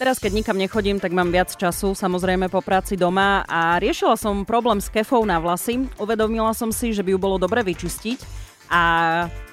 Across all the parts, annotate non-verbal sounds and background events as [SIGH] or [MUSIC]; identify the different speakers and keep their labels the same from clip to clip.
Speaker 1: Teraz, keď nikam nechodím, tak mám viac času, samozrejme po práci doma a riešila som problém s kefou na vlasy. Uvedomila som si, že by ju bolo dobre vyčistiť. A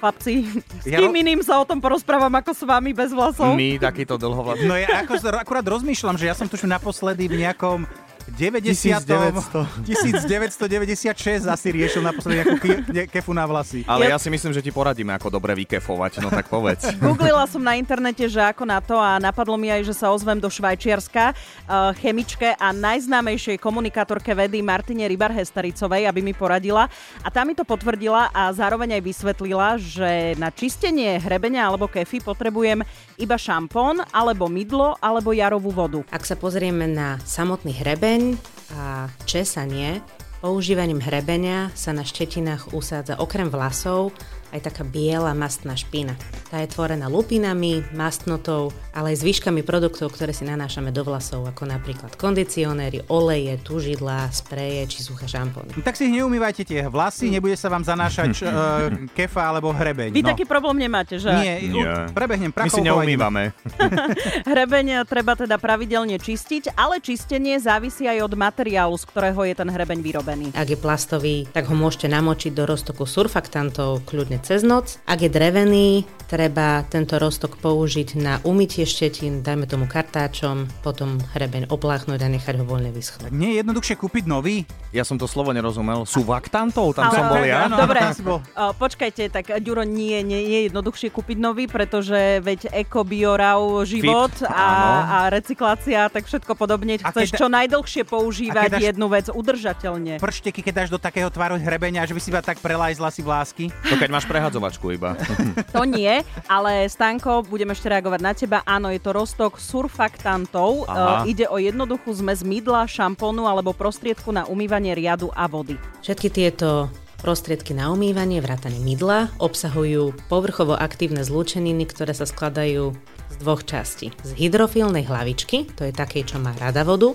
Speaker 1: chlapci, [LAUGHS] s
Speaker 2: Ja
Speaker 1: kým
Speaker 2: ro-
Speaker 1: iným sa o tom porozprávam ako s vami bez vlasov?
Speaker 3: My takýto dlhovlasý.
Speaker 2: No ja ako, akurát rozmýšľam, že ja som tuším naposledy v nejakom 90.
Speaker 3: 1900.
Speaker 2: 1996 asi riešil naposledy nejakú ke- ne- kefu na vlasy.
Speaker 3: Ale
Speaker 1: Ja-
Speaker 3: si myslím, že ti poradíme, ako dobre vykefovať, no tak povedz.
Speaker 1: Googlila som na internete, že ako na to a napadlo mi aj, že sa ozvem do Švajčiarska uh, chemičke a najznámejšej komunikátorke vedy Martine Rybar Hestaricovej, aby mi poradila. A tá mi to potvrdila a zároveň aj vysvetlila, že na čistenie hrebenia alebo kefy potrebujem iba šampón, alebo mydlo, alebo jarovú vodu.
Speaker 4: Ak sa pozrieme na samotný hrebeň a česanie, používaním hrebenia sa na štetinách usádza okrem vlasov aj taká biela mastná špina. Tá je tvorená lupinami, mastnotou, ale aj zvyškami produktov, ktoré si nanášame do vlasov, ako napríklad kondicionéry, oleje, tužidlá, spreje či suché šampóny.
Speaker 2: Tak si neumývajte tie vlasy, nebude sa vám zanášať uh, [LAUGHS] kefa alebo hrebeň.
Speaker 1: Vy
Speaker 2: no.
Speaker 1: taký problém nemáte, že?
Speaker 2: Nie,
Speaker 3: Nie.
Speaker 2: u- prebehnem
Speaker 3: My
Speaker 2: prachou.
Speaker 3: si neumývame. [LAUGHS]
Speaker 1: Hrebeň treba teda pravidelne čistiť, ale čistenie závisí aj od materiálu, z ktorého je ten hrebeň vyrobený.
Speaker 4: Ak je plastový, tak ho môžete namočiť do roztoku surfaktantov kľudne cez noc. Ak je drevený, treba tento roztok použiť na umytie štetín, dajme tomu kartáčom, potom hrebeň opláchnuť a nechať ho voľne vyschnúť.
Speaker 2: Nie je jednoduchšie kúpiť nový?
Speaker 3: Ja som to slovo nerozumel. Sú vaktantov? Tam
Speaker 1: Ale-
Speaker 3: som bol ja.
Speaker 1: Dobre, počkajte, tak Ďuro, nie, nie, nie je jednoduchšie kúpiť nový, pretože veď eko, biorau, život
Speaker 3: Fit,
Speaker 1: a, a recyklácia, tak všetko podobne.
Speaker 2: A
Speaker 1: Chceš
Speaker 2: keď-
Speaker 1: čo najdlhšie používať
Speaker 2: a keď dáš-
Speaker 1: jednu vec udržateľne.
Speaker 2: Pršteky, keď dáš do takého tvaru hrebenia, že by si iba tak prelajzla si vlásky.
Speaker 3: To keď máš prehadzovačku iba.
Speaker 1: To nie, ale Stanko, budem ešte reagovať na teba. Áno, je to roztok surfaktantov.
Speaker 3: Aha.
Speaker 1: E, ide o jednoduchú zmes mydla, šampónu alebo prostriedku na umývanie riadu a vody.
Speaker 4: Všetky tieto prostriedky na umývanie, vrátane mydla, obsahujú povrchovo aktívne zlúčeniny, ktoré sa skladajú z dvoch častí. Z hydrofilnej hlavičky, to je takej, čo má rada vodu,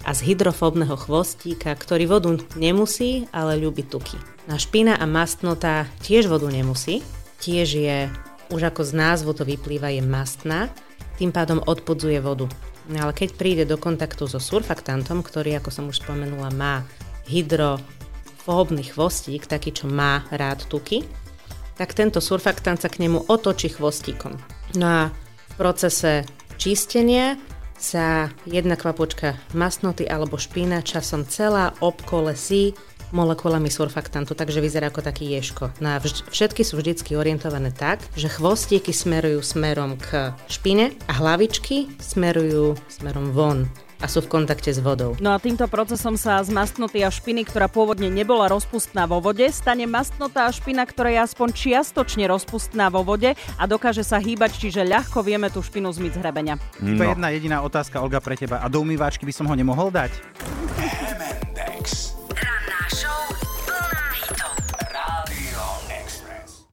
Speaker 4: a z hydrofóbneho chvostíka, ktorý vodu nemusí, ale ľúbi tuky. Na špina a mastnota tiež vodu nemusí, tiež je, už ako z názvu to vyplýva, je mastná, tým pádom odpudzuje vodu. No ale keď príde do kontaktu so surfaktantom, ktorý, ako som už spomenula, má hydrofóbny chvostík, taký, čo má rád tuky, tak tento surfaktant sa k nemu otočí chvostíkom. No a v procese čistenia sa jedna kvapočka masnoty alebo špína časom celá obkolesí molekulami surfaktantu, takže vyzerá ako taký ješko. No a vž- všetky sú vždycky orientované tak, že chvostíky smerujú smerom k špine a hlavičky smerujú smerom von a sú v kontakte s vodou.
Speaker 1: No a týmto procesom sa z mastnoty a špiny, ktorá pôvodne nebola rozpustná vo vode, stane mastnota a špina, ktorá je aspoň čiastočne rozpustná vo vode a dokáže sa hýbať, čiže ľahko vieme tú špinu zmyť z hrebenia.
Speaker 2: Iba jedna jediná otázka, Olga, pre teba. A do umývačky by som ho nemohol dať?